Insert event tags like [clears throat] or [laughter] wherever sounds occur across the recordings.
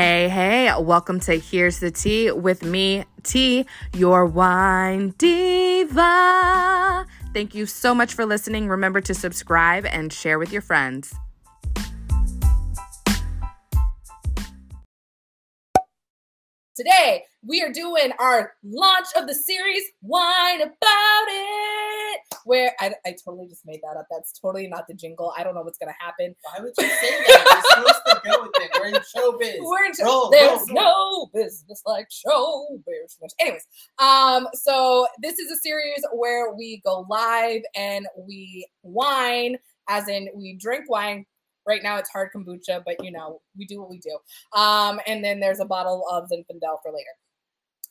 Hey, hey, welcome to Here's the Tea with me, T, your wine diva. Thank you so much for listening. Remember to subscribe and share with your friends. Today, we are doing our launch of the series, Wine About It, where I, I totally just made that up. That's totally not the jingle. I don't know what's going to happen. Why would you say that? You're [laughs] supposed to go with it. We're in showbiz. We're in Roll, There's roll, no business like show business. Anyways, um, so this is a series where we go live and we wine, as in we drink wine. Right now it's hard kombucha, but you know, we do what we do. Um, and then there's a bottle of Zinfandel for later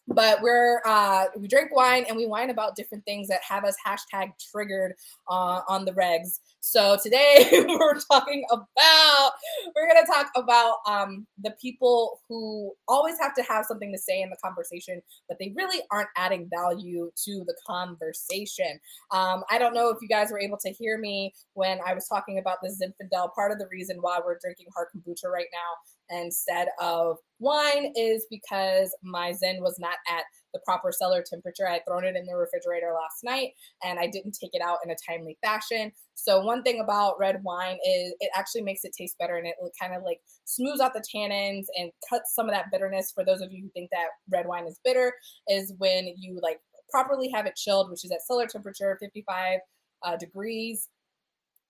but we're uh, we drink wine and we whine about different things that have us hashtag triggered uh, on the regs. So today [laughs] we're talking about we're going to talk about um, the people who always have to have something to say in the conversation but they really aren't adding value to the conversation. Um, i don't know if you guys were able to hear me when i was talking about the zinfandel. Part of the reason why we're drinking hard kombucha right now instead of wine is because my Zen was not at the proper cellar temperature. I had thrown it in the refrigerator last night and I didn't take it out in a timely fashion. So, one thing about red wine is it actually makes it taste better and it kind of like smooths out the tannins and cuts some of that bitterness. For those of you who think that red wine is bitter, is when you like properly have it chilled, which is at cellar temperature, 55 uh, degrees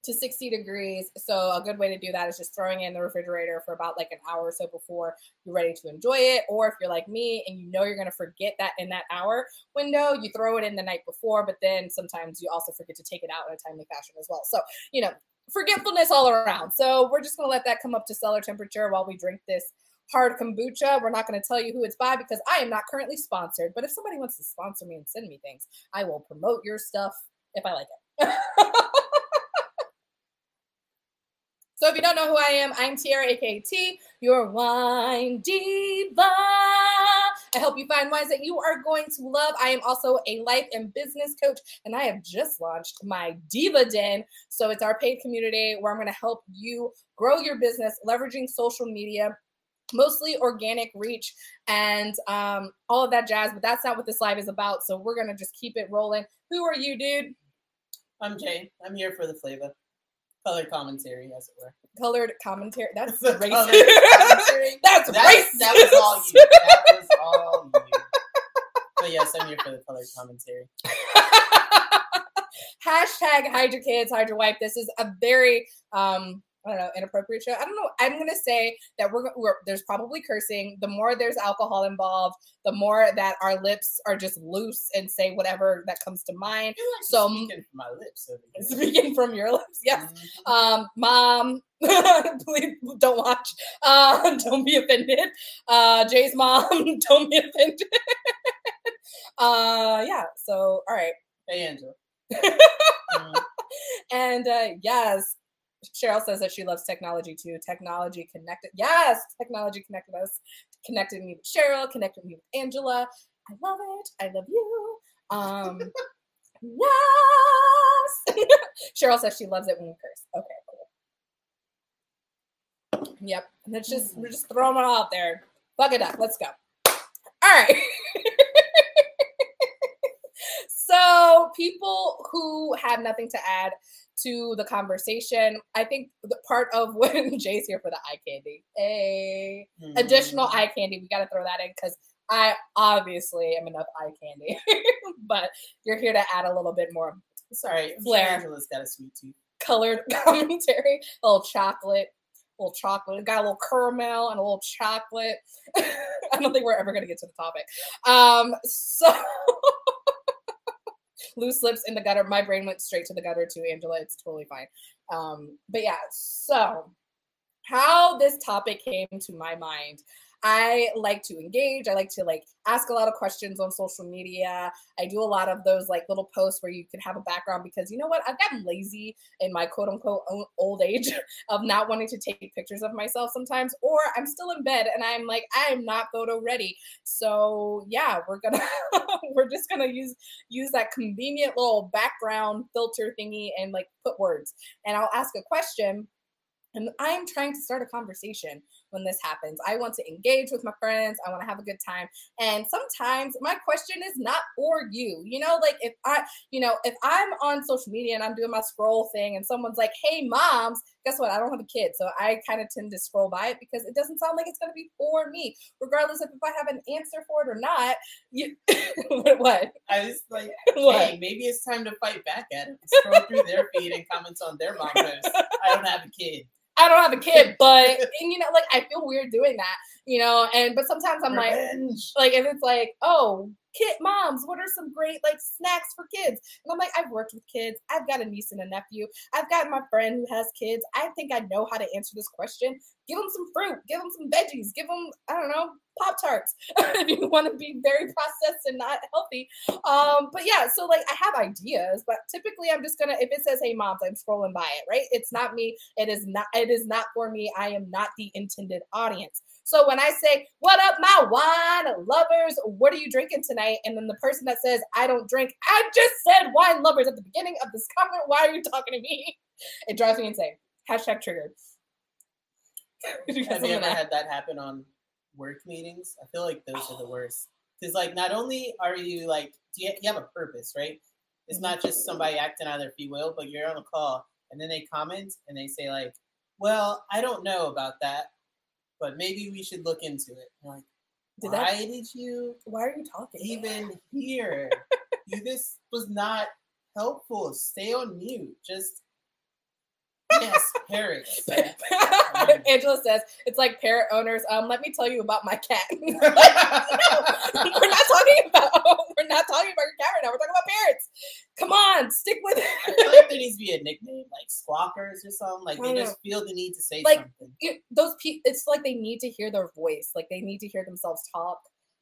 to 60 degrees. So a good way to do that is just throwing it in the refrigerator for about like an hour or so before you're ready to enjoy it. Or if you're like me and you know you're to forget that in that hour window, you throw it in the night before, but then sometimes you also forget to take it out in a timely fashion as well. So, you know, forgetfulness all around. So we're just to let that come up to cellar temperature while we drink this hard kombucha. We're not going to tell you who it's by because I am not currently sponsored. But if somebody wants to sponsor me and send me things, I will promote your stuff if I like it. [laughs] So if you don't know who I am, I'm Tiara, aka T, your wine diva. I help you find wines that you are going to love. I am also a life and business coach, and I have just launched my Diva Den. So it's our paid community where I'm going to help you grow your business, leveraging social media, mostly organic reach and um, all of that jazz. But that's not what this live is about. So we're going to just keep it rolling. Who are you, dude? I'm Jay. I'm here for the flavor. Color commentary, as it were. Colored commentary. That's [laughs] racist. commentary? [laughs] That's That, racist. that was all you. That was all you. But yes, I'm here for the colored commentary. [laughs] Hashtag hide your kids, hide your wife. This is a very um I don't know inappropriate show. I don't know. I'm gonna say that we're, we're there's probably cursing. The more there's alcohol involved, the more that our lips are just loose and say whatever that comes to mind. So- speaking from my lips. [laughs] Speaking from your lips, yes. Mhm. Um, mom, [laughs] please don't watch. Uh, [laughs] don't be offended. Uh, Jay's mom, don't be offended. uh, yeah. So, all right. Hey, Angela. Mm, And uh, yes, Cheryl says that she loves technology too. Technology connected. Yes, technology connected us. Connected me with Cheryl. Connected me with Angela. I love it. I love you. Um, [laughs] yes. [laughs] Cheryl says she loves it when we curse. Okay, cool. Yep. Let's just we're just throwing it all out there. Fuck it up. Let's go. All right. [laughs] so people who have nothing to add to the conversation, I think the part of [laughs] when Jay's here for the eye candy, a mm. additional eye candy, we got to throw that in because I obviously am enough eye candy, [laughs] but you're here to add a little bit more Sorry, I'm. Angela's got a sweet tooth. colored [laughs] commentary, a little chocolate, a little chocolate, got a little caramel and a little chocolate. I don't think we're ever gonna get to the topic. Um, so loose lips in the gutter. My brain went straight to the gutter too, Angela. It's totally fine. Um, but yeah, so how this topic came to my mind. I like to engage. I like to like ask a lot of questions on social media. I do a lot of those like little posts where you can have a background because you know what? I've gotten lazy in my quote unquote old age [laughs] of not wanting to take pictures of myself sometimes, or I'm still in bed and I'm like, I'm not photo ready. So yeah, we're gonna [laughs] we're just gonna use use that convenient little background filter thingy and like put words. And I'll ask a question and I'm trying to start a conversation when this happens. I want to engage with my friends. I want to have a good time. And sometimes my question is not for you. You know, like if I, you know, if I'm on social media and I'm doing my scroll thing and someone's like, hey, moms, guess what? I don't have a kid. So I kind of tend to scroll by it because it doesn't sound like it's going to be for me, regardless of if I have an answer for it or not. You, [laughs] what? I was like, [laughs] What? hey, maybe it's time to fight back at it. Scroll through their feed and comments on their mom posts. I don't have a kid. I don't have a kid, [laughs] but and, you know, like I feel weird doing that, you know. And but sometimes I'm like, like if it's like, oh, kid moms, what are some great like snacks for kids? And I'm like, I've worked with kids. I've got a niece and a nephew. I've got my friend who has kids. I think I know how to answer this question. Give them some fruit. Give them some veggies. Give them, I don't know, pop tarts [laughs] if you want to be very processed and not healthy. Um, but yeah, so like I have ideas, but typically I'm just gonna if it says, "Hey moms," I'm scrolling by it. Right? It's not me. It is not. It is not for me. I am not the intended audience. So when I say, What up, my wine lovers? What are you drinking tonight? And then the person that says, I don't drink, I just said wine lovers at the beginning of this comment. Why are you talking to me? It drives me insane. Hashtag triggered. Have [laughs] you ever that? had that happen on work meetings? I feel like those are the worst. Because like, not only are you like, do you, you have a purpose, right? It's not just somebody acting out of their free will, but you're on a call and then they comment and they say like, "Well, I don't know about that, but maybe we should look into it." Like, Did that- why did you Why are you talking? even [laughs] here? you this was not helpful. Stay on mute. Just yes, parrots. [laughs] Angela says it's like parrot owners. Um, let me tell you about my cat. [laughs] [laughs] No, we're not talking about we're not talking about your cat right now. We're talking about parrots. Come on, stick with it. I feel like there needs to be a nickname, like squawkers or something. Like they just feel the need to say Like, something. it- those people. It's like they need to hear their voice. Like they need to hear themselves talk,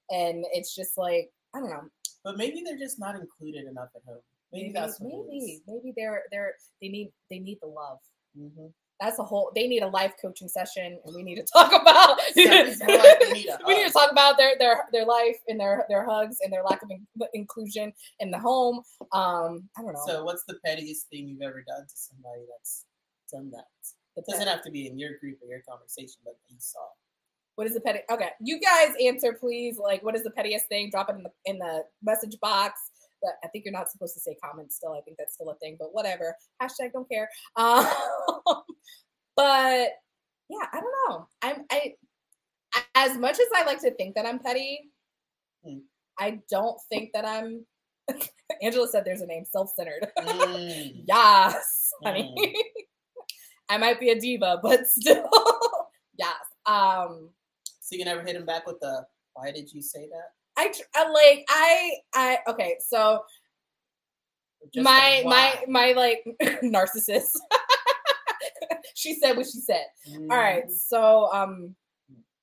and it's just like I don't know. But maybe they're just not included enough at home. Maybe, that's what maybe is. maybe they're they're they need they need the love. Mhm. That's a whole. They need a life coaching session, and we need to talk about. [laughs] Sounds more like they need a [laughs] we need to talk about their their their life and their their hugs and their lack of in- inclusion in the home. Um, I don't know. So, what's the pettiest thing you've ever done to somebody that's done that? It doesn't have to be in your group or your conversation, but you saw. what is the petty? Okay, you guys answer, please. Like, what is the pettiest thing? Drop it in the in the message box. But I think you're not supposed to say comments still. I think that's still a thing, but whatever. Hashtag don't care. [laughs] Um, but yeah, I don't know. I'm I as much as I like to think that I'm petty, Hmm. I don't think that I'm. [laughs] Angela said there's a name, self-centered. Mm. [laughs] yes, honey. I might be a diva, but still, yes. Um, So you never hit him back with the "Why did you say that?" I, tr- I like I I okay. So just my my my like [laughs] narcissist. [laughs] she said what she said. Mm. All right. So um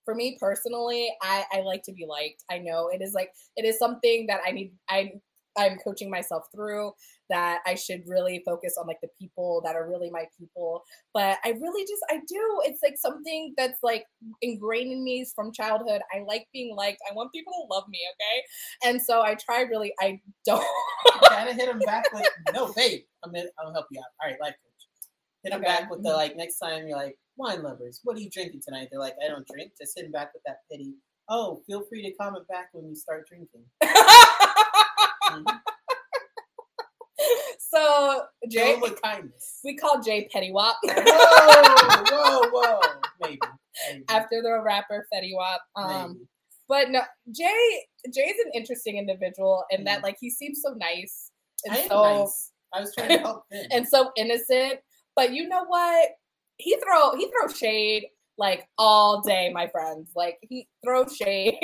for me personally, I I like to be liked. I know it is like it is something that I need I I'm coaching myself through that I should really focus on like the people that are really my people. But I really just I do. It's like something that's like ingrained in me from childhood. I like being liked. I want people to love me, okay? And so I try really I don't You gotta hit him back with [laughs] no, babe. I'm gonna, I'll help you out. All right, life coach. Hit him Okay. back with the mhm. like next time you're like wine lovers. What are you drinking tonight? They're like, I don't drink. Just hit back with that pity. Oh, feel free to comment back when you start drinking. [laughs] Mhm. so Jay with kindness. we call Jay Petty Wop. whoa, whoa, whoa. Maybe. Maybe. after the rapper Fetty Wap. Um, Maybe. but no, Jay Jay's an interesting individual in that Mm. like he seems so nice and I so nice. I was trying to help [laughs] him. and so innocent. But you know what? He throw he throws shade like all day, my friends. Like he throws shade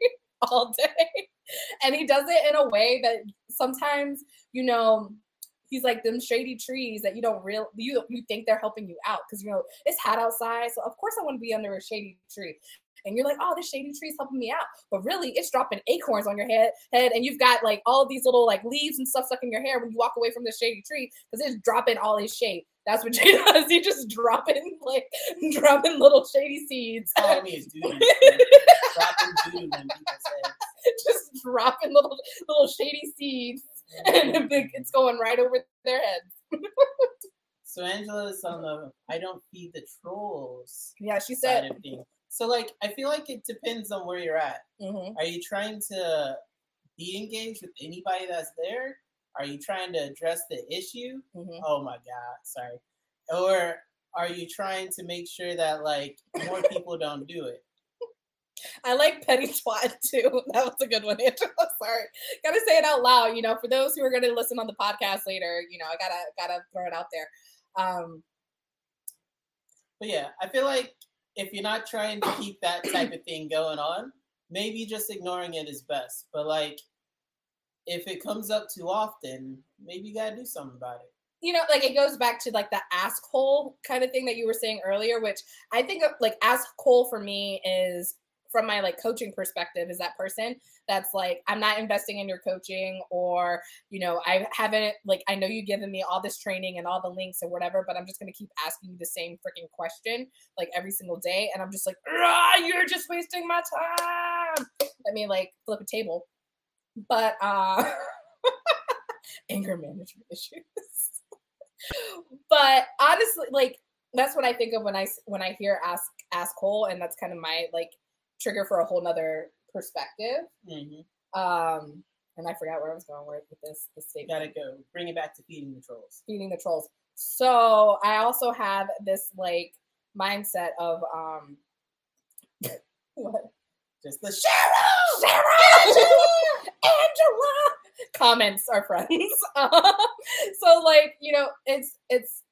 [laughs] all day, [laughs] and he does it in a way that sometimes you know. He's like them shady trees that you don't real you you think they're helping you out because you know it's hot outside, so of course I want to be under a shady tree. And you're like, oh, this shady tree's helping me out, but really it's dropping acorns on your head, head, and you've got like all these little like leaves and stuff stuck in your hair when you walk away from the shady tree because it's dropping all his shade. That's what [laughs] Jay does. He just dropping like [laughs] dropping little shady seeds, Calling me a dude. Dropping dude when people say [laughs] just dropping little little shady seeds, and [laughs] it's going right over their heads. So Angela is on the I don't feed the trolls Yeah, she said. So like I feel like it depends on where you're at. hmm Are you trying to be engaged with anybody that's there? Are you trying to address the issue? hmm Oh my god, sorry. Or are you trying to make sure that like more people don't do it? I like petty [laughs] twat too. That was a good one, [laughs] Andrew. Sorry, gotta say it out loud. You know, for those who are gonna listen on the podcast later, you know, I gotta gotta throw it out there. Um, But yeah, I feel like if you're not trying to keep that type of thing going on, maybe just ignoring it is best. But like if it comes up too often, maybe you gotta do something about it. you know, like it goes back to like the ask hole kind of thing that you were saying earlier, which I think of like ask hole for me is from my like coaching perspective is that person that's like i'm not investing in your coaching or you know i haven't like i know you've given me all this training and all the links or whatever but i'm just going to keep asking you the same freaking question like every single day and i'm just like "Ah, you're just wasting my time. Let me like flip a table. But uh [laughs] anger management [laughs] issues. But honestly like that's what i think of when I when i hear ask ask hole and that's kind of my like trigger for a whole nother perspective hmm um and i forgot where i was going with with this this statement gotta go. Bring it back to feeding the trolls. feeding the trolls so i also have this like mindset of um [laughs] what Just the Cheryl! Sarah! [laughs] Angela! Comments are friends. [laughs] so like, you know, it's it's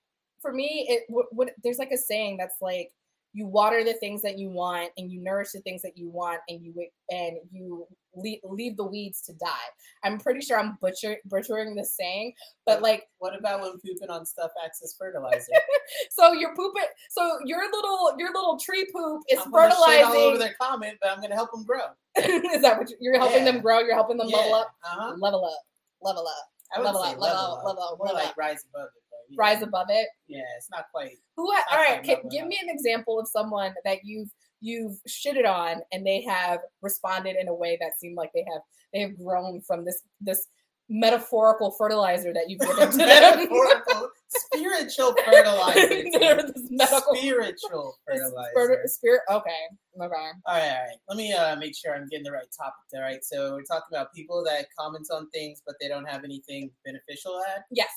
for me it what, what there's like a saying that's like you water the things that you want and you nourish the things that you want and you and you leave, leave the weeds to die. I'm pretty sure I'm butcher, butchering this saying, but like What about when pooping on stuff acts as fertilizer? [laughs] so your poop so your little your little tree poop is I'm shit all over their comment, but I'm gonna help them grow. [laughs] is that what you- you're helping them grow? You're helping them level up, Uh-huh. level up, level up. Level up, level, level up, up. level up, More level like up. rise above it. Yeah. rise above it. Yeah, it's not quite. Who? Not All right, can, give me an example of someone that you've you've shitted on and they have responded in a way that seemed like they have they have grown from this this metaphorical fertilizer that you've given to them. [laughs] Metaphorical, spiritual fertilizer. [laughs] medical spiritual [laughs] fertilizer. fer- spirit. Okay, okay. All right, all right. Let me uh, make sure I'm getting the right topic. All right. So we're talking about people that comment on things, but they don't have anything beneficial add. Yes.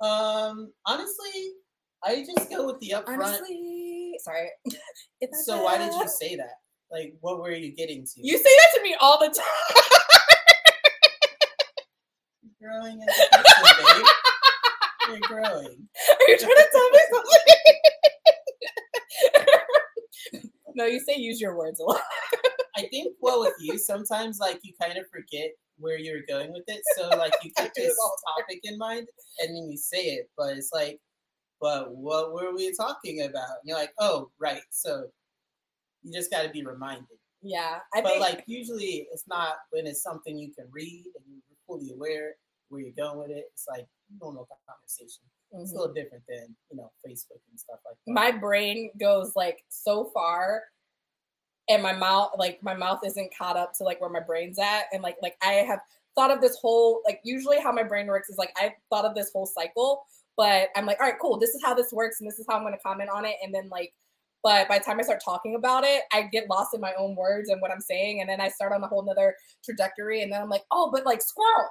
Um, honestly, I just go with the upfront. Honestly, sorry. [laughs] It's so why did you say that? Like, what were you getting to? You say that to me all the time. You're growing as a person. You're growing. Are you trying to tell me something? [laughs] no, you say use your words a lot. I think well with you, sometimes like you kind of forget where you're going with it. So like you [laughs] get this it all the topic in mind and then you say it, but it's like, but what were we talking about? And you're like, oh right. So you just got to be reminded. Yeah, I but think like usually it's not when it's something you can read and you're fully aware where you're going with it. It's like normal conversation. It's a Mhm. little different than you know Facebook and stuff like that. my brain goes like so far and my mouth like my mouth isn't caught up to like where my brain's at and like like I have thought of this whole like usually how my brain works is like I thought of this whole cycle but I'm like all right cool this is how this works and this is how I'm going to comment on it and then like but by the time I start talking about it, I get lost in my own words and what I'm saying, and then I start on a whole nother trajectory, and then I'm like, oh, but like squirrel,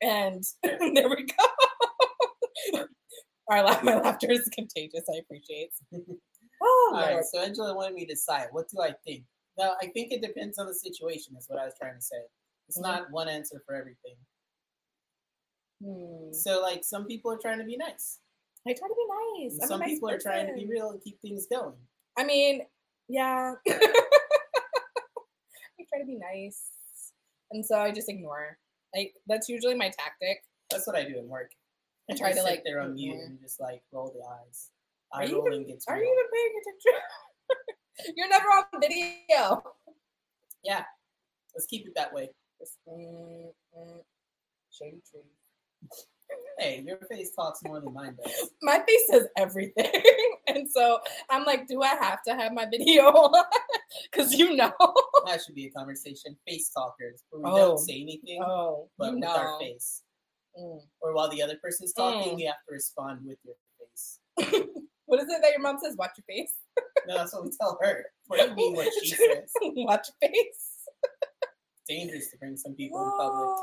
and [laughs] there we go. Our laugh, my laughter is contagious. I appreciate. [laughs] Oh, All right, so Angela wanted me to decide. What do I think? No, I think it depends on the situation. Is what I was trying to say. It's Mhm. not one answer for everything. Hmm. So, like, some people are trying to be nice. I try to be nice. and some nice people are trying to be real and keep things going. I mean, yeah. [laughs] I try to be nice, and so I just ignore. Like that's usually my tactic. That's what I do in work. I try to like. there on mute and just like roll the eyes. Are you rolling gets Are real. you even paying attention? [laughs] You're never on video. Yeah. Let's keep it that way. Mm, mm, shady tree. Hey, your face talks more than mine does. My face says everything, [laughs] and so I'm like, do I have to have my video? [laughs] on? Because you know. That should be a conversation. Face talkers, where we Oh. don't say anything, Oh, but you with our face. Mm. Or while the other person's talking, Mm. you have to respond with your face. [laughs] What is it that your mom says? Watch your face. No, that's what we tell her. What mean what she says? [laughs] Watch your face. Dangerous to bring some people in public.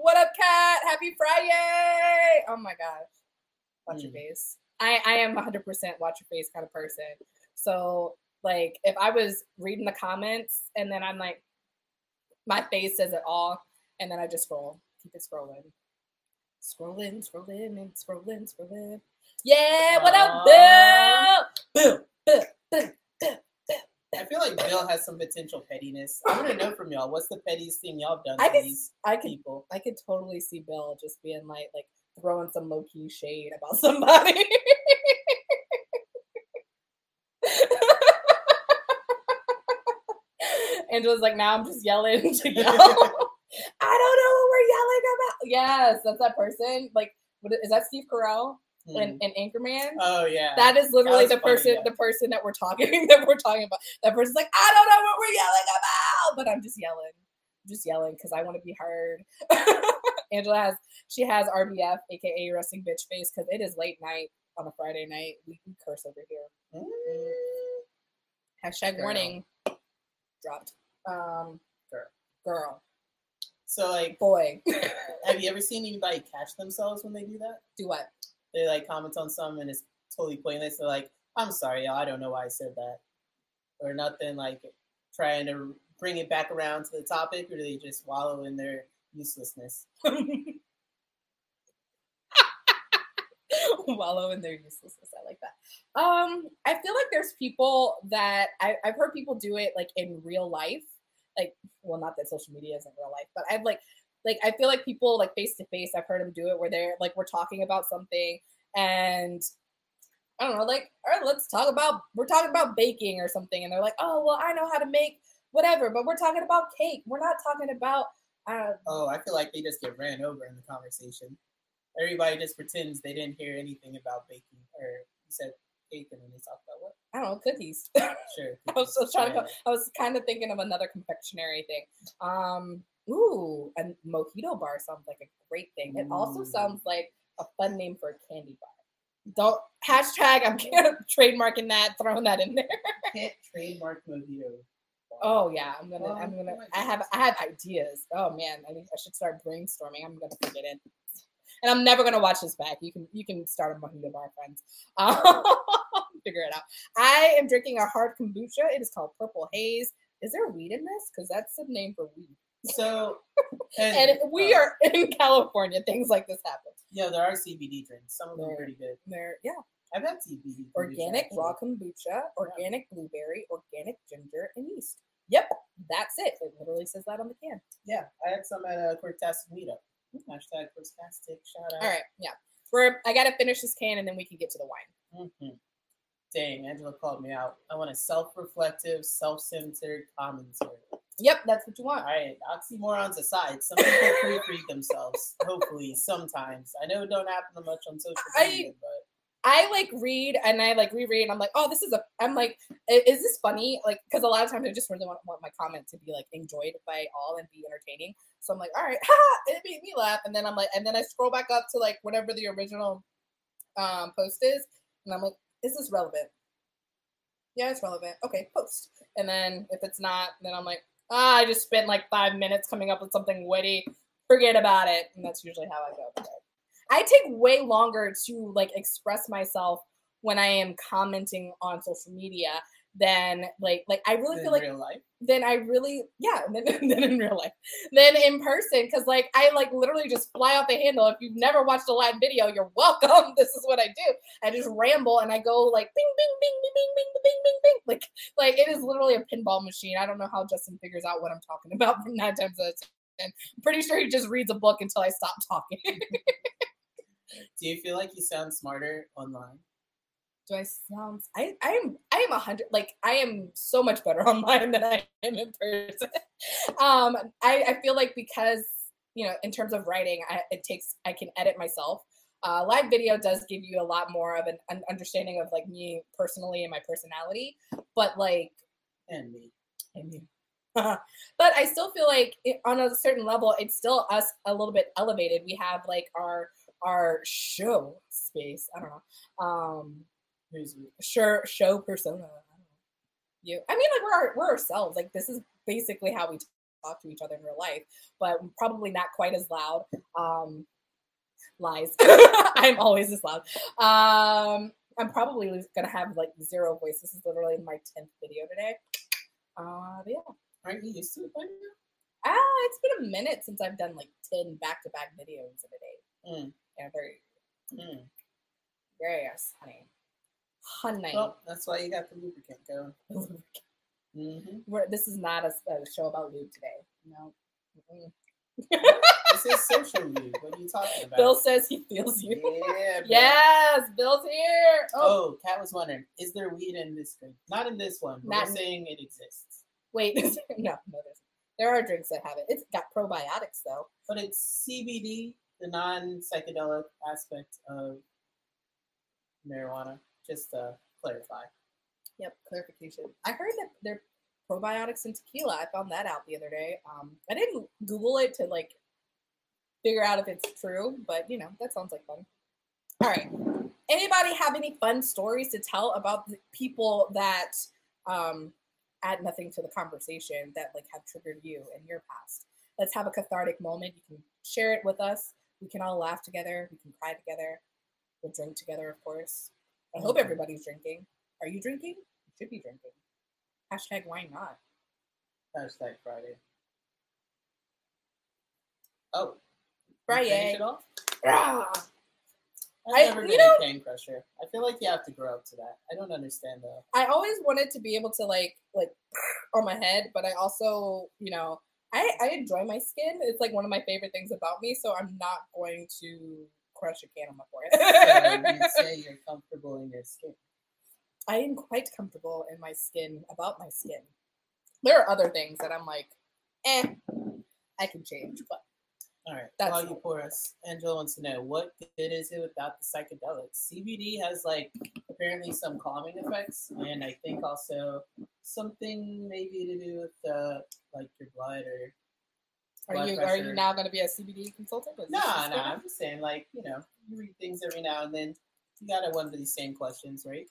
What up, Kat? Happy Friday! Oh my gosh. Watch your Mm. face. I, I am 100% watch your face kind of person. So, like, if I was reading the comments and then I'm like, my face says it all, and then I just scroll, keep it scrolling. Scrolling, scrolling, and scrolling, scrolling. Yeah, what up, Bill, Bill, Bill. I feel like Bill has some potential pettiness. I want to know from y'all, what's the pettiest thing y'all have done I to could, these I could people? I could totally see Bill just being like, like throwing some low key shade about [laughs] somebody. Angela's like, now I'm just yelling to [laughs] yell. I don't know what we're yelling about. Yes, that's that person. Like, what is that? Steve Carell. And, and Anchorman. Oh yeah. That is literally was the funny, person, yeah. the person that we're talking [laughs] that we're talking about. That person's like, I don't know what we're yelling about, but I'm just yelling, just yelling because I want to be heard. [laughs] Angela has, she has RBF, aka wrestling bitch face, because it is late night on a Friday night. We, we curse over here. Mm. Hashtag Girl. warning dropped. Um, Girl. girl, So like, boy, have you ever seen anybody catch themselves when they do that? do what? They like comment on something and it's totally pointless. They're like, "I'm sorry, y'all. I don't know why I said that," or nothing. Like trying to bring it back around to the topic, or they just wallow in their uselessness? [laughs] wallow in their uselessness. I like that. Um, I feel like there's people that I, I've heard people do it like in real life. Like, well, not that social media isn't real life, but I've like, like I feel like people like face to face. I've heard them do it where they're like we're talking about something and I don't know, like, all right, let's talk about we're talking about baking or something, and they're like, oh well, I know how to make whatever, but we're talking about cake. We're not talking about uh, Oh, I feel like they just get ran over in the conversation. Everybody just pretends they didn't hear anything about baking, or you said cake, and then they talk about what? I don't know cookies. Sure. [laughs] I was just trying to I was kind of thinking of another confectionery thing. Um, ooh, a mojito bar sounds like a great thing. It also sounds like a fun name for a candy bar. Don't hashtag. I'm [laughs] trademarking that, throwing that in there. Can't trademark mojito. Oh yeah, I'm gonna. Well, I'm gonna. I have. I have ideas. Oh man, I think I should start brainstorming. I'm gonna forget it. in. And I'm never gonna watch this back. You can. You can start a mojito bar, friends. Um, [laughs] figure it out. I am drinking a hard kombucha. It is called Purple Haze. Is there weed in this? Because that's the name for weed. So, And we uh, are [laughs] in California. Things like this happen. Yeah, there are CBD drinks. Some of them are pretty good. They're yeah, I've had CBD. organic raw kombucha, organic blueberry, organic ginger, and yeast. Yep, that's it. It literally says that on the can. Yeah, I had some at a Quirktastic meetup. Hashtag Quirktastic. Shout out. All right, yeah. We're I gotta finish this can and then we can get to the wine. Mhm. Dang, Angela called me out. I want a self-reflective, self-centered commentary. Yep, that's what you want. All right, oxymorons aside, some people [laughs] proofread themselves. Hopefully, sometimes. I know it don't happen much on social I- media, but I like read and I like reread and I'm like, oh, this is a. I'm like, is this funny? Like, because a lot of times I just really want, want my comment to be like enjoyed by all and be entertaining. So I'm like, all right, [laughs] ha, it made me laugh. And then I'm like, and then I scroll back up to like whatever the original um post is, and I'm like, is this relevant? Yeah, it's relevant. Okay, post. And then if it's not, then I'm like, ah, I just spent like five minutes coming up with something witty. Forget about it. And that's usually how I go. I take way longer to like express myself when I am commenting on social media than like like I really in feel like real life, then I really yeah [laughs] then, then in real life then in person because like I like literally just fly off the handle. If you've never watched a live video, you're welcome. [laughs] This is what I do. I just ramble and I go like bing bing bing bing bing bing bing bing bing like like it is literally a pinball machine. I don't know how Justin figures out what I'm talking [laughs] about from nine times out of ten. I'm pretty sure he just reads a book until I stop talking. do you feel like you sound smarter online? Do I sound? I I am I am a hundred. Like I am so much better [laughs] online than I am in person. [laughs] um, I I feel like because you know in terms of writing, I, it takes I can edit myself. Uh, live video does give you a lot more of an, an understanding of like me personally and my personality, but like And me. and me. [laughs] but I still feel like it, on a certain level, it's still us a little bit elevated. We have like our our show space. I don't know. Um, Show show persona. I. You. I mean, like we're our, we're ourselves. Like this is basically how we talk to each other in real life, but probably not quite as loud. Um, lies. [laughs] I'm always this loud. Um, I'm probably gonna have like zero voice. This is literally my tenth video today. Uh, yeah. Aren't you used to it by now? Ah, it's been a minute since I've done like ten back-to-back videos in a day. Mm. Yeah, very, Mm. very yes, honey, honey. Well, that's why you got the lubricant going. hmm We're, this is not a, a show about lube today. No. Mm-mm. This is social lube. What are you talking about? Bill says he feels you. Yeah. [laughs] bro. Yes, Bill's here. Oh, Oh, Kat was wondering, is there weed in this drink? Not in this one. Not we're saying it exists. wait, [laughs] no, no, there's. There are drinks that have it. It's got probiotics though. But it's CBD, the non-psychedelic aspect of marijuana. Just to clarify. Yep, clarification. I heard that there are probiotics in tequila. I found that out the other day. Um, I didn't Google it to like figure out if it's true, but you know that sounds like fun. All right. Anybody have any fun stories to tell about the people that um, add nothing to the conversation that like have triggered you in your past? Let's have a cathartic moment. You can share it with us. We can all laugh together. We can cry together. We'll drink together, of course. I hope everybody's drinking. Are you drinking? You should be drinking. Hashtag why not? Hashtag Friday. Oh. Friday. finish it? Ah! I've I- never you been know- a cane crusher. I feel like you have to grow up to that. I don't understand though. I always wanted to be able to like like [sniffs] on my head, but I also, you know, I I enjoy my skin. It's like one of my favorite things about me, so I'm not going to crush a can on my So you forehead. [laughs] say you're comfortable in your skin. I am quite comfortable in my skin about my skin. There are other things that I'm like, eh, I can change, but All right. That's- While you pour us, Angela wants to know what good is it without the psychedelics? CBD has like apparently some calming effects, and I think also something maybe to do with uh, like your blood or. Are you are you now going to be a CBD consultant? No, this Nah, just nah. gonna- I'm just saying, like you know, you read things every now and then. You gotta wonder these same questions, right?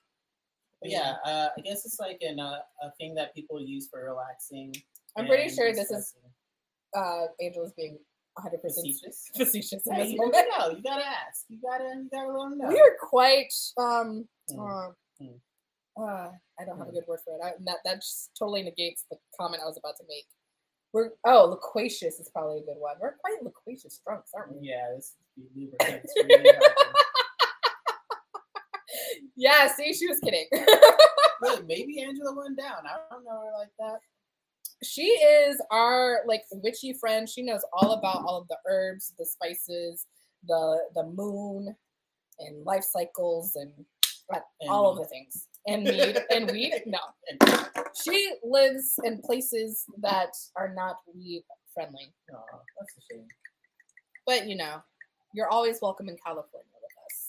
But yeah, uh, I guess it's like an uh, a thing that people use for relaxing. I'm pretty sure this is uh, Angela's being 100 percent facetious. [laughs] facetious in Hey, this you moment. know. You gotta ask. You gotta. You gotta let them know. We are quite um Mm. uh, Mm. uh I don't have a Mm. good word for it. I, that that just totally negates the comment I was about to make. We're oh loquacious is probably a good one. We're quite loquacious drunks, aren't we? Yeah, this lubricants really. [laughs] Yeah, see, she was kidding. [laughs] Look, maybe Angela went down. I don't know her like that. she is our like witchy friend. She knows all about all of the herbs, the spices, the the moon, and life cycles, and And all of the things. And mead [laughs] and weed. No, she lives in places that are not weed friendly. oh, that's a shame. But you know, you're always welcome in California with us.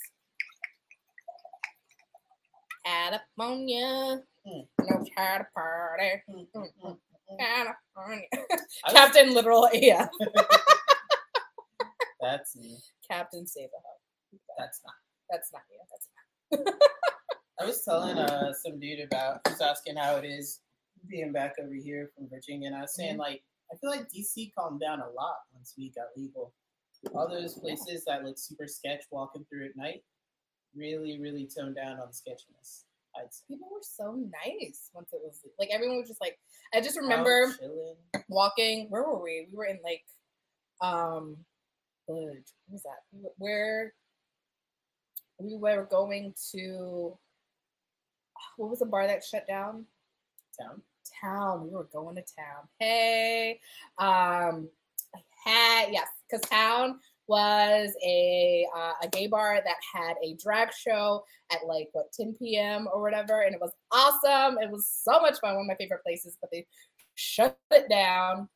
California, Mm. no try to party. Mm, Mm. California. Was- Captain Literal AF. [laughs] That's me. Captain Save a Hub. That's not. That's not you. That's [laughs] I was telling uh some dude about who's asking how it is being back over here from Virginia, and I was saying like I feel like DC calmed down a lot once we got legal. All those places that look super sketch walking through at night really, really toned down on sketchiness. People were so nice once it was like everyone was just like I just remember walking. Where were we? We were in like um. What was that? Where we were going to what was the bar that shut down? town. Town. We were going to town. Hey. Um had yes, because town was a uh, a gay bar that had a drag show at like what 10 p.m. or whatever, and it was awesome. It was so much fun. One of my favorite places, but they shut it down.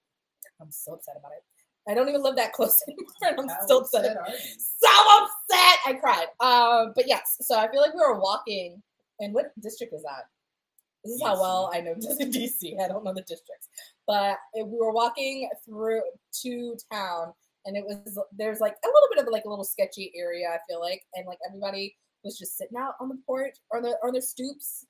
I'm so upset about it. I don't even live that [laughs] close anymore, and I'm How still upset. upset about are it. you? So upset, I cried. Um, but yes, so I feel like we were walking. And what district is that? This is how well I know [laughs] DC. I don't know the districts, but it- we were walking through to town, and it was there's like a little bit of like a little sketchy area. I feel like, and like everybody was just sitting out on the porch or the or their stoops.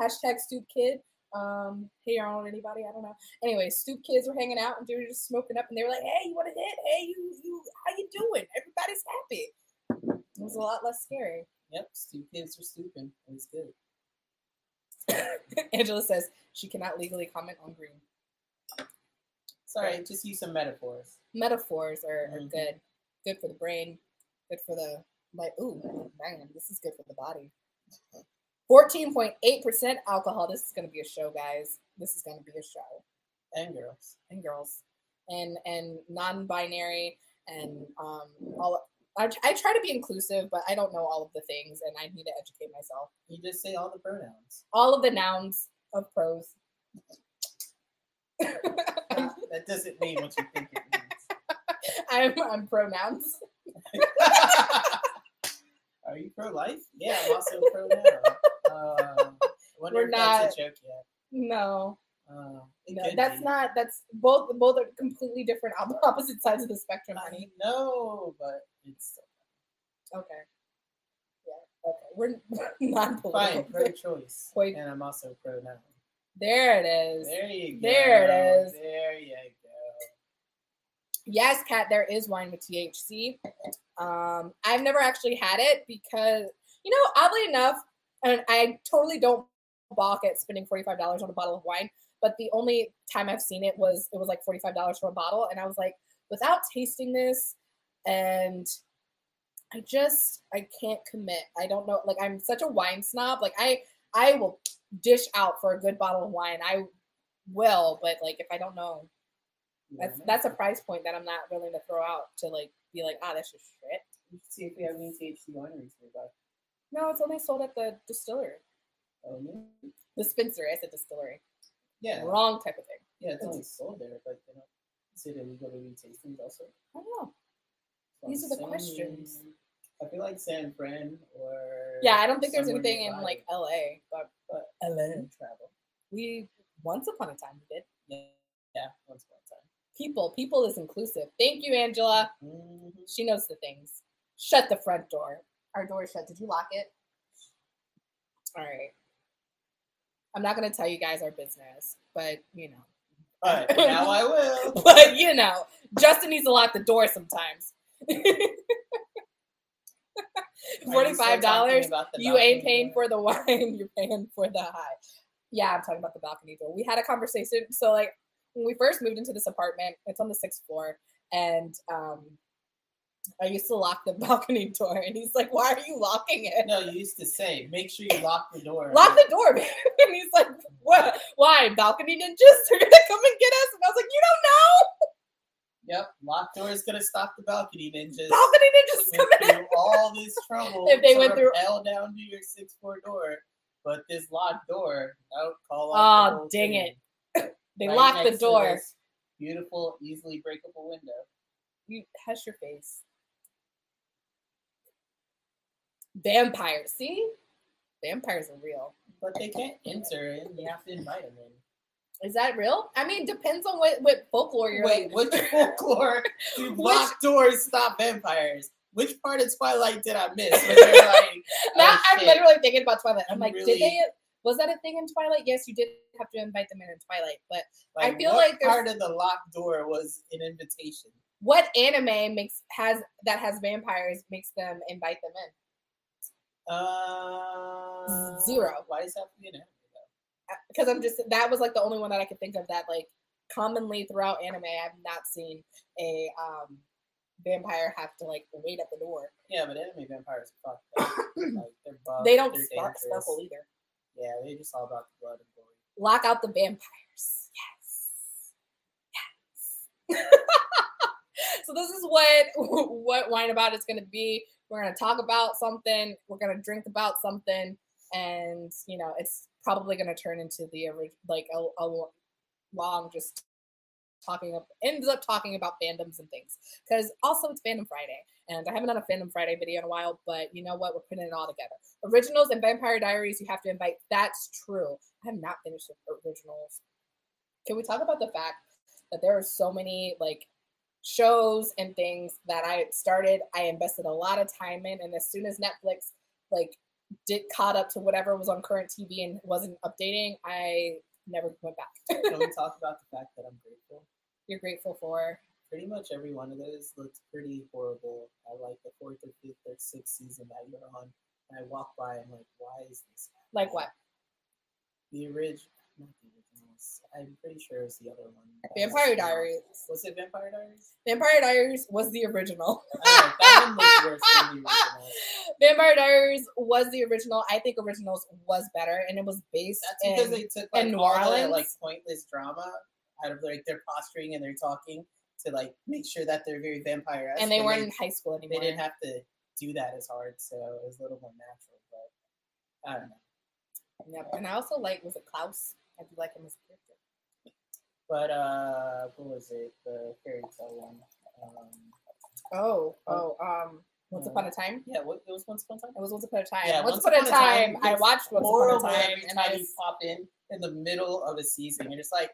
Hashtag stoop kid. Um, hey Arnold, anybody? I don't know. Anyway, Stoop kids were hanging out and they were just smoking up, and they were like, "Hey, you want to hit? Hey, you, you, how you doing? Everybody's happy." It was a lot less scary. Yep, stoop kids are stooping. It was good. [coughs] Angela says she cannot legally comment on green. Sorry, just use some metaphors. Metaphors are, are Mhm. good. Good for the brain. Good for the like. Ooh, man, this is good for the body. Fourteen point eight percent alcohol. This is gonna be a show, guys. This is gonna be a show. And girls. and girls and and non-binary and um all I, I try to be inclusive but i don't know all of the things and i need to educate myself You just say all the pronouns. all of the nouns of pros That that doesn't mean what you think it means. [laughs] I'm, I'm pronouns [laughs] Are you pro life? Yeah, I'm also pro now. Uh, We're if that's not- a joke yet. no Uh, no that's be. not that's both both are completely different opposite sides of the spectrum honey know, but it's okay yeah okay we're [laughs] non-political fine. Pro choice. Wait. [laughs] And I'm also pro now. there it is There you go. There it is. There you go. yes, Kat, there is wine with THC. Um, I've never actually had it because, you know, oddly enough, and I totally don't balk at spending $45 on a bottle of wine, but the only time I've seen it was it was like $45 for a bottle. And I was like, without tasting this, and I just I can't commit. I don't know. Like I'm such a wine snob. Like I I will dish out for a good bottle of wine. I will, but like if I don't know that's that's a price point that I'm not willing to throw out to like be like, ah, that's just shit. You see if we have any THC wineries nearby. No, it's only sold at the distillery. Oh, no? Dispensary, I said distillery. Yeah. Wrong type of thing. Yeah, it's only sold there, but they don't. Is it illegal to do tastings also? I don't know. So These I'm are the saying- questions. I feel like San Fran or Yeah, I don't think there's somewhere anything in like LA, but but LA. travel. we once upon a time we did. Yeah, yeah, once upon a time. People, people is inclusive. Thank you, Angela. Mhm. She knows the things. Shut the front door. Our door is shut. Did you lock it? All right. I'm not gonna tell you guys our business, but you know. But now I will. [laughs] but you know, Justin needs to lock the door sometimes. [laughs] Forty-five dollars. You ain't paying door? for the [laughs] wine. You're paying for the high. Yeah, I'm talking about the balcony door. We had a conversation. So like when we first moved into this apartment, it's on the sixth floor, and um, I used to lock the [laughs] balcony door, and he's like, "Why are you locking it? No, you used to say, make sure you lock the door. Lock the door, man." And he's like, "What? Why? Balcony ninjas are gonna come and get us?" And I was like, "You don't know." Yep, locked door is gonna stop the balcony ninjas. balcony ninjas went through all this [laughs] trouble If they went through- rappel down to your six four door, but this locked door, no, call off. the Aw, dang thing. it. [laughs] They Right locked the door. Beautiful, easily breakable window. You hush your face. Vampires. See? Vampires are real. But they can't enter and you have to invite them in. Is that real? I mean, depends on what, what folklore you're Wait, like. which folklore [laughs] do Which- locked doors stop vampires? Which part of Twilight did I miss? [laughs] Like, now oh, I'm shit. literally thinking about Twilight. I'm I'm like, did they was that a thing in Twilight? Yes, you did have to invite them in in Twilight, but I feel like there's- part of the locked door was an invitation. what anime makes has that has vampires makes them invite them in? Uh, Zero. Why is that have to be an anime though? Because I'm just that was like the only one that I could think of that like commonly throughout anime I've not seen a um vampire have to like wait at the door. Yeah, but anime vampires up. [coughs] like they're buff, they don't they're spark dangerous. sparkle either. Yeah, they're just all about the blood and glory. Lock out the vampires. Yes. Yes. [laughs] so this is what [laughs] what wine about is going to be. We're going to talk about something. We're going to drink about something, and you know, it's probably going to turn into the like a, a long just talking up ends up talking about fandoms and things. Because also it's fandom friday and i haven't done a fandom friday video in a while but you know what? We're putting it all together. Originals and vampire diaries you have to invite. That's true. I have not finished originals. Can we talk about the fact that there are so many like shows and things that i started i invested a lot of time in and as soon as netflix like did caught up to whatever was on current tv and wasn't updating i never went back. [laughs] Can we talk about the fact that I'm grateful? You're grateful for Pretty much every one of those looked pretty horrible. I like the fourth or fifth or sixth season that you're on. And I walk by, I'm like, why is this? like what? The original, not the. I'm pretty sure it's the other one. [laughs] Vampire Diaries. Was it Vampire Diaries? Vampire Diaries was the original. I [laughs] oh, that one worse than the original. [laughs] Vampire Diaries was the original. I think Originals was better, and it was based That's because in they took like in New Orleans? like pointless drama out of like their posturing and their talking to like make sure that they're very vampire and they weren't in high school anymore. they didn't have to do that as hard, so it was a little more natural. But I don't know. Yep. And I also like was it Klaus? I do like him as a character. But uh, what was it? The fairy tale one. Um, Oh, oh, um, Once Upon a Time. yeah, what, it was once upon a time. It was Once Upon a Time. Yeah, Once, Upon a Time. I watched Once Upon a Time, every and I pop in in the middle of a season. You're just like,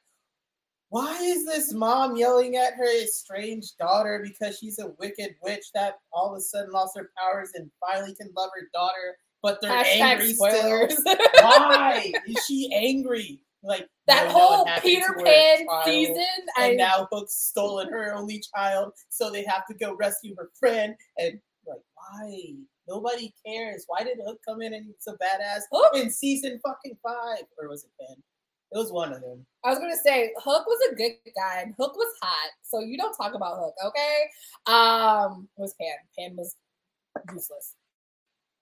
why is this mom yelling at her estranged daughter because she's a wicked witch that all of a sudden lost her powers and finally can love her daughter, but they're hashtag angry still? spoilers. Why is she angry? Like that you know what whole Peter Pan child, season. and I now Hook's stolen her only child, so they have to go rescue her friend. And like, why? Nobody cares. Why did Hook come in and he's a badass Hook? in season fucking five? Or was it Ben? It was one of them. I was gonna say Hook was a good guy and Hook was hot. So you don't talk about Hook, okay? Um, it was Pan. Pan was useless.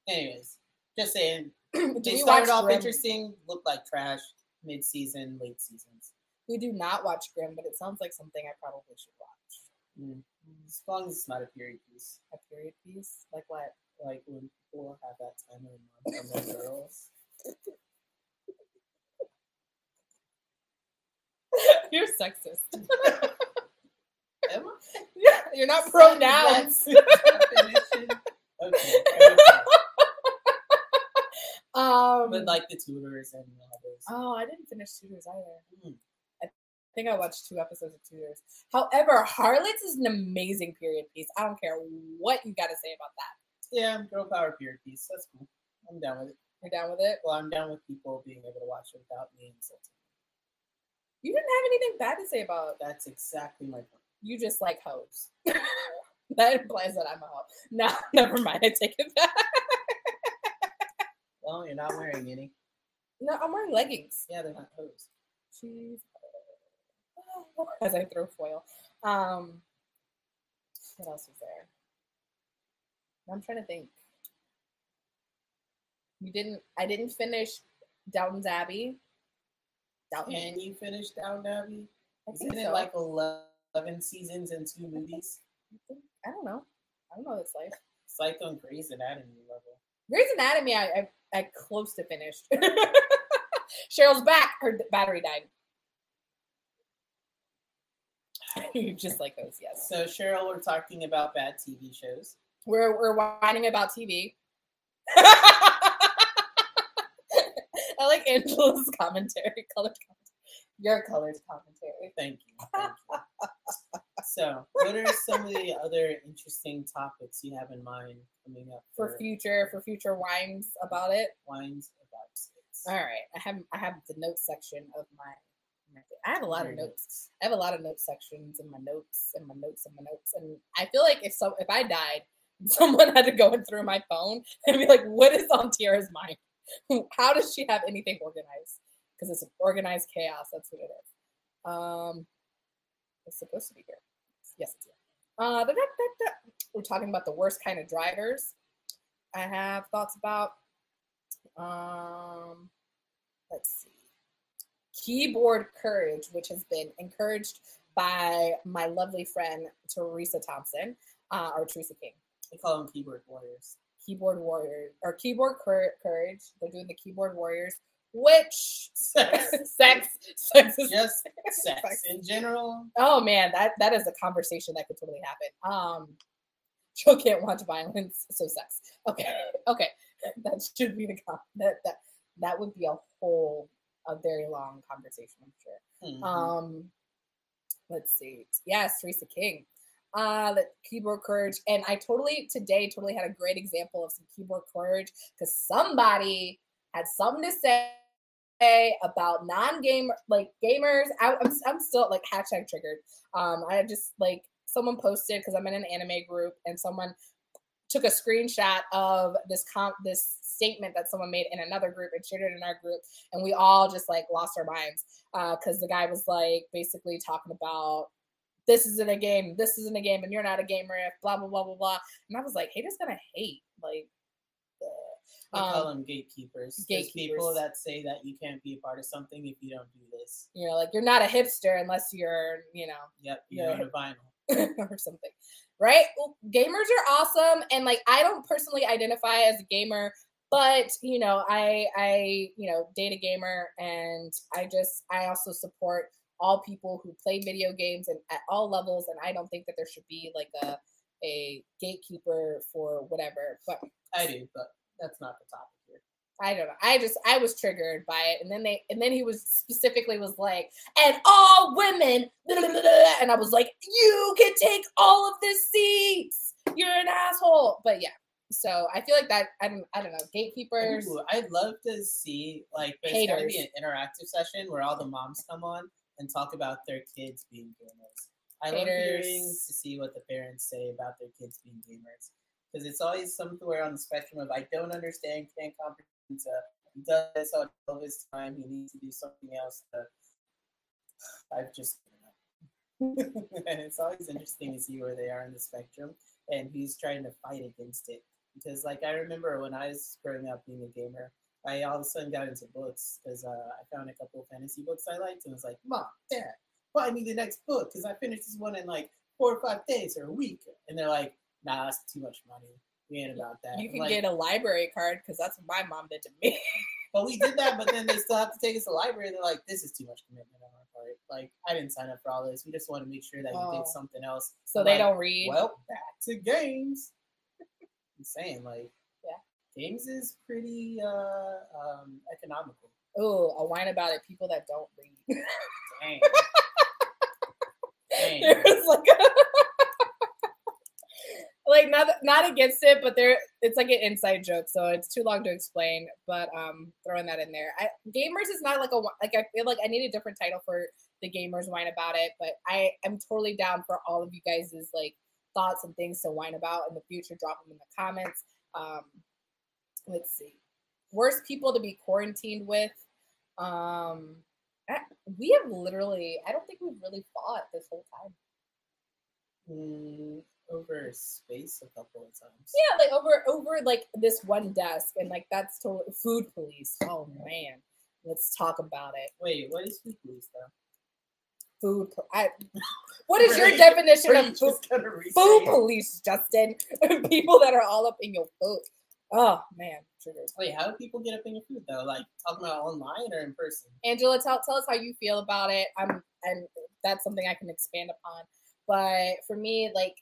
Anyways, just saying. [clears throat] Did They started off Grimm? interesting, looked like trash mid season, late seasons. We do not watch Grimm, but it sounds like something I probably should watch. Mm. As long as it's not a period piece. A period piece, like what? Like when people have that time of the month on their girls. [laughs] You're sexist. Am I? yeah, [laughs] you're not pronouns. That's [laughs] the definition. Okay, okay. Um, But like the Tudors and all oh, I didn't finish Tudors either. Mm. I think I watched two episodes of Tudors. However, Harlots is an amazing period piece. I don't care what you got to say about that. Yeah, girl power period piece. That's cool. I'm down with it. You're down with it? Well, I'm down with people being able to watch it without me insulting. You didn't have anything bad to say about That's exactly my point. you. Just like hoes. [laughs] that implies that I'm a hoe. No, [laughs] never mind. I take it back. [laughs] Well, you're not wearing any. No, I'm wearing leggings. Yeah, they're not hosed. She's as I throw foil. Um, what else was there? I'm trying to think. You didn't. I didn't finish Downton's Abbey. Downton. Can you finish Downton Abbey? I Isn't so. it like 11 seasons and two movies? I don't know. I don't know this life. It's like on Grey's Anatomy. Grey's Anatomy. I I, I close to finished. [laughs] Cheryl's back. Her battery died. [laughs] Just like those, yes. So, Cheryl, we're talking about bad TV shows. We're we're whining about TV. [laughs] I like Angela's commentary, colored commentary. Your colored commentary. Thank you. Thank you. So, [laughs] what are some of the other interesting topics you have in mind coming up For future for future wines about it. wines about states? All right. I have I have the notes section of my, my I have a lot of notes. I have a lot of note sections in my notes and my notes and my notes. And I feel like if so if I died, [laughs] someone had to go in through my phone and be like, what is on Tiara's mind? [laughs] How does she have anything organized? Because it's organized chaos. That's what it is. Um it's supposed to be here. Yes. Uh, da- da- da-. We're talking about the worst kind of drivers. I have thoughts about. Um, let's see. Keyboard courage, which has been encouraged by my lovely friend Teresa Thompson uh, or Teresa King. We call them keyboard warriors. Keyboard warrior or keyboard cour- courage. They're doing the keyboard warriors, which Sex. sex, sex is Just [laughs] sex Sex. in general. Oh man, that that is a conversation that could totally happen. Um, Joe can't watch violence, so sex. Okay, [laughs] okay, that should be the con- that that that would be a whole a very long conversation, I'm sure. Mhm. Um, let's see. Yes, Teresa King. Uh, the keyboard courage, and I totally today totally had a great example of some keyboard courage because somebody had something to say say about non-game like gamers. I, I'm I'm still like hashtag triggered. Um, I just like someone posted because I'm in an anime group and someone took a screenshot of this comp this statement that someone made in another group and shared it in our group and we all just like lost our minds because uh, the guy was like basically talking about this isn't a game this isn't a game and you're not a gamer if blah blah blah blah blah and i was like haters gonna hate like we um, call them gatekeepers. Gatekeepers. There's people that say that you can't be a part of something if you don't do this. You know, like you're not a hipster unless you're, you know. Yep, you're, on a vinyl. [laughs] or something. Right? Well, gamers are awesome and like I don't personally identify as a gamer, but you know, I I, you know, date a gamer and I just I also support all people who play video games and at all levels and I don't think that there should be like a a gatekeeper for whatever. But I do, but that's not the topic. Here. I don't know. I just I was triggered by it, and then they and then he was specifically was like, and all women, and I was like, you can take all of the seats. You're an asshole. But yeah, so I feel like that I don't I don't know gatekeepers. Ooh, I'd love to see like there's gotta be an interactive session where all the moms come on and talk about their kids being gamers. I Haters. love hearing to see what the parents say about their kids being gamers because it's always somewhere on the spectrum of I don't understand, can't comprehend does this all of his time. He needs to do something else. To, I've just [laughs] and it's always interesting to see where they are in the spectrum, and he's trying to fight against it. Because, like, I remember when I was growing up being a gamer, I all of a sudden got into books because uh, I found a couple of fantasy books I liked, and was like, "Mom, Dad, buy me the next book because I finished this one in like four or five days or a week." And they're like, "Nah, that's too much money We ain't about that. You can like, get a library card because that's what my mom did to me. [laughs] but we did that, but then they still have to take us to the library. They're like, this is too much commitment on our part. Like, I didn't sign up for all this. We just want to make sure that oh. you did something else. So I'm they like, don't read. Well, back to games. [laughs] I'm saying, like, yeah, games is pretty uh, um, economical. Oh, a whine about it. People that don't read. [laughs] Dang. Dang. There's like a like not not against it, but there it's like an inside joke, so it's too long to explain. But um, throwing that in there, I, gamers is not like a like I feel like I need a different title for the gamers whine about it, but I am totally down for all of you guys' like thoughts and things to whine about in the future. Drop them in the comments. Um, let's see, worst people to be quarantined with. Um, we have literally, I don't think we've really fought this whole time. Mm, over space a couple of times. Yeah, like over over like this one desk, and like that's totally food police. Oh man, let's talk about it. Wait, what is food police though? Food. I, what is your definition of food, food police, Justin? [laughs] people that are all up in your food. Oh man, Wait, how do people get up in your food though? Like talking about online or in person? Angela, tell tell us how you feel about it. I'm and that's something I can expand upon. But for me, like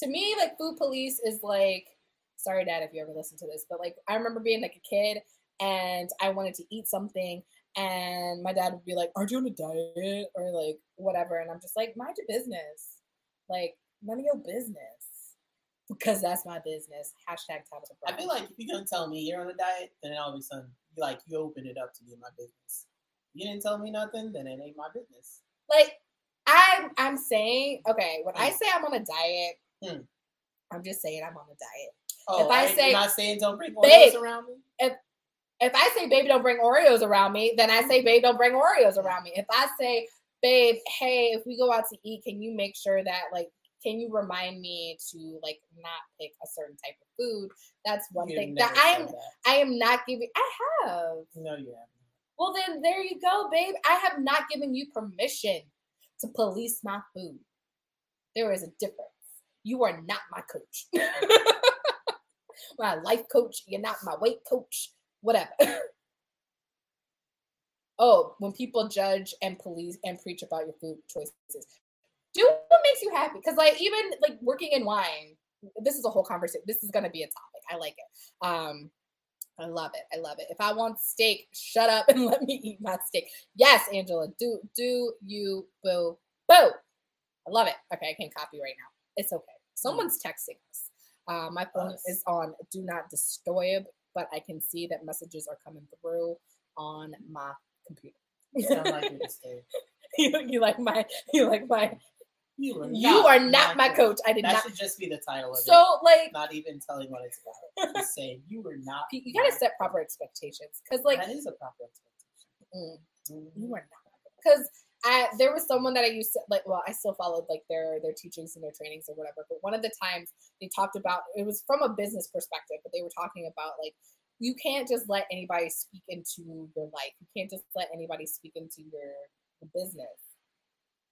to me, like food police is like, sorry, dad, if you ever listen to this, but like I remember being like a kid and I wanted to eat something and my dad would be like, Aren't you on a diet? Or like whatever. And I'm just like, mind your business. Like, none of your business. Because that's my business. Hashtag Tabitha I feel like if you're gonna tell me you're on a diet, then all of a sudden you like you open it up to be my business. You didn't tell me nothing, then it ain't my business. Like I'm I'm saying, okay, when I mm. say I'm on a diet, Hmm. I'm just saying I'm on a diet. Oh, if I, I say not saying don't bring Oreos babe, around me. If if I say baby don't bring Oreos around me, then I say babe don't bring Oreos around me. If I say babe, hey, if we go out to eat, can you make sure that like can you remind me to like not pick a certain type of food? That's one you thing that I am that. I am not giving I have. No, you haven't. Well then there you go, babe. I have not given you permission to police my food. There is a difference. You are not my coach. [laughs] my life coach. You're not my weight coach. Whatever. [coughs] oh, when people judge and police and preach about your food choices, do what makes you happy. Because like even like working in wine, this is a whole conversation. This is gonna be a topic. I like it. Um, I love it. I love it. If I want steak, shut up and [laughs] let me eat my steak. Yes, Angela, do do you boo boo. I love it. Okay, I can't copy right now. It's okay. Someone's texting us. Uh, my phone us. is on do not disturb, but I can see that messages are coming through on my computer. You sound like you, [laughs] you like my you like my You are you not are not my coach. I did That not. That should just be the title of it. So like Not even telling what it's about. Just saying you were not. you you gotta set proper expectations because like that is a proper expectation. mm, Mhm. you are not because I there was someone that I used to like well I still followed like their their teachings and their trainings or whatever but one of the times they talked about it was from a business perspective but they were talking about like you can't just let anybody speak into your life you can't just let anybody speak into your, your business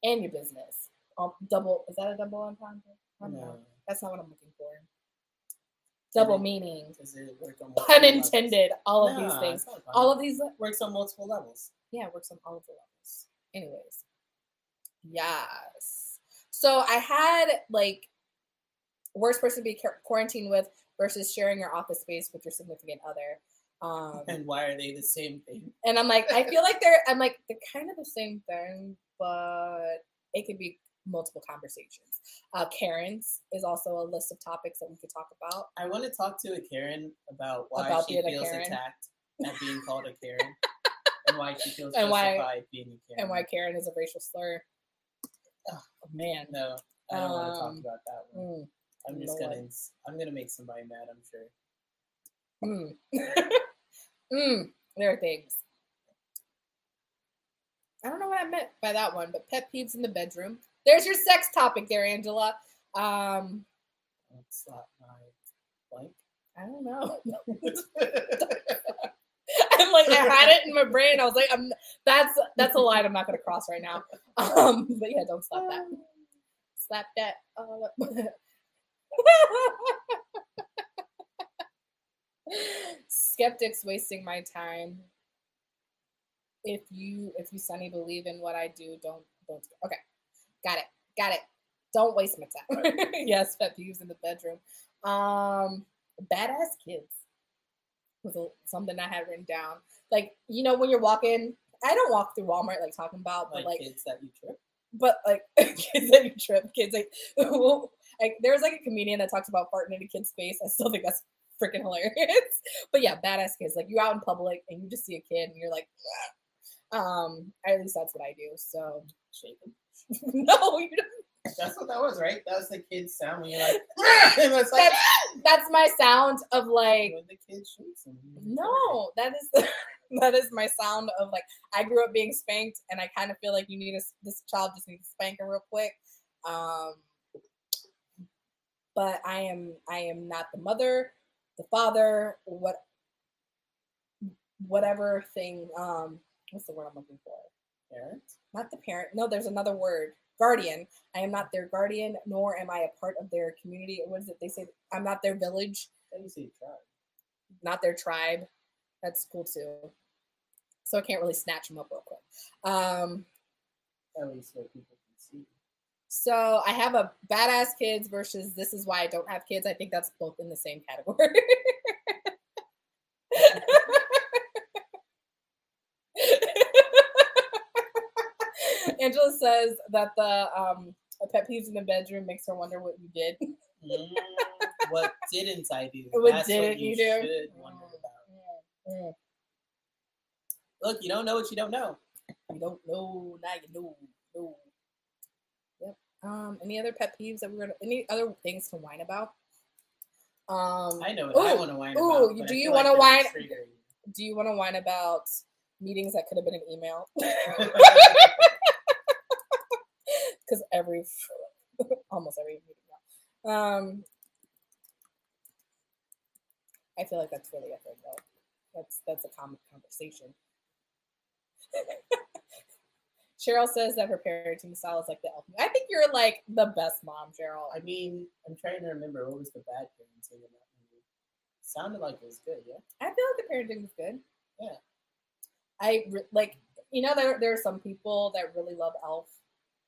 and your business um, double is that a double entendre? No, That's not what I'm looking for. Double meaning. does it work on Pun levels? intended. All of these things. All of these. works on multiple levels. Yeah, it works on all of the levels. Anyways. Yes. So I had like worst person to be quarantined with versus sharing your office space with your significant other. Um, And why are they the same thing? and I'm like, I feel like [laughs] they're, I'm like, they're kind of the same thing, but it could be multiple conversations. Uh, Karen's is also a list of topics that we could talk about. I want to talk to a Karen about why About she feels Karen. attacked at being called a Karen, [laughs] and why she feels And why- justified being a Karen. And why Karen is a racial slur. Oh, man. No, I don't want to talk Um, about that one. Mm, I'm just gonna, I'm gonna make somebody mad. I'm sure. mm. [laughs] mm, there are things. I don't know what I meant by that one, but pet peeves in the bedroom. There's your sex topic there, Angela. Um, Don't my blank. I don't know. [laughs] [laughs] I'm [laughs] like, I had it in my brain. I was like, I'm that's that's a line I'm not gonna cross right now. [laughs] Um, but yeah, don't slap that. Slap that. all. [laughs] Skeptics wasting my time. If you if you Sunny believe in what I do, don't don't okay. Got it. Got it. Don't waste my time. yes, pet peeves in the bedroom. Um badass kids was a, something I had written down. Like, you know, when you're walking, I don't walk through Walmart like talking about, but like like, kids that you trip. but like [laughs] kids that you trip, kids like, [laughs] like there's like a comedian that talks about farting in a kid's face. I still think that's freaking hilarious. [laughs] but yeah, badass kids. Like you out in public and you just see a kid and you're like, um, at least that's what I do. So Shake no, you don't. That's what that was, right? That was the kid's sound when you're like, [laughs] and it's like That's, that's my sound of like when the kid shoots him. No, that is [laughs] that is my sound of like I grew up being spanked, and I kind of feel like you need a this child just needs spanking real quick. Um, but I am I am not the mother, the father, what whatever thing. Um, what's the word I'm looking for? Parent. Not the parent. No, there's another word. Guardian. I am not their guardian, nor am I a part of their community. What is it? They say I'm not their village Then you say tribe. not their tribe. That's cool too. So I can't really snatch them up real quick. Um, At least what people can see. so I have a badass kids versus this is why I don't have kids. I think that's both in the same category. [laughs] Angela says that the um, pet peeves in the bedroom makes her wonder what you did. Mm, what didn't I do? [laughs] What That's didn't what you, you do? should wonder about. Mm. Look, you don't know what you don't know. You don't know, now you know. No. Yep. Um, any other pet peeves that we're gonna any other things to whine about? Um I know what I want to whine ooh, about. do you wanna they're whine- do you want to whine about meetings that could have been an email? [laughs] [laughs] Because every [laughs] almost every meeting now. Um I feel like that's really a thing though. That's that's a common conversation. [laughs] Cheryl says that her parenting style is like the elf. I think you're like the best mom, Cheryl. I mean, I'm trying to remember what was the bad parenting in that movie. Sounded like it was good, yeah. I feel like the parenting was good. Yeah. I re- like, you know, there there are some people that really love Elf,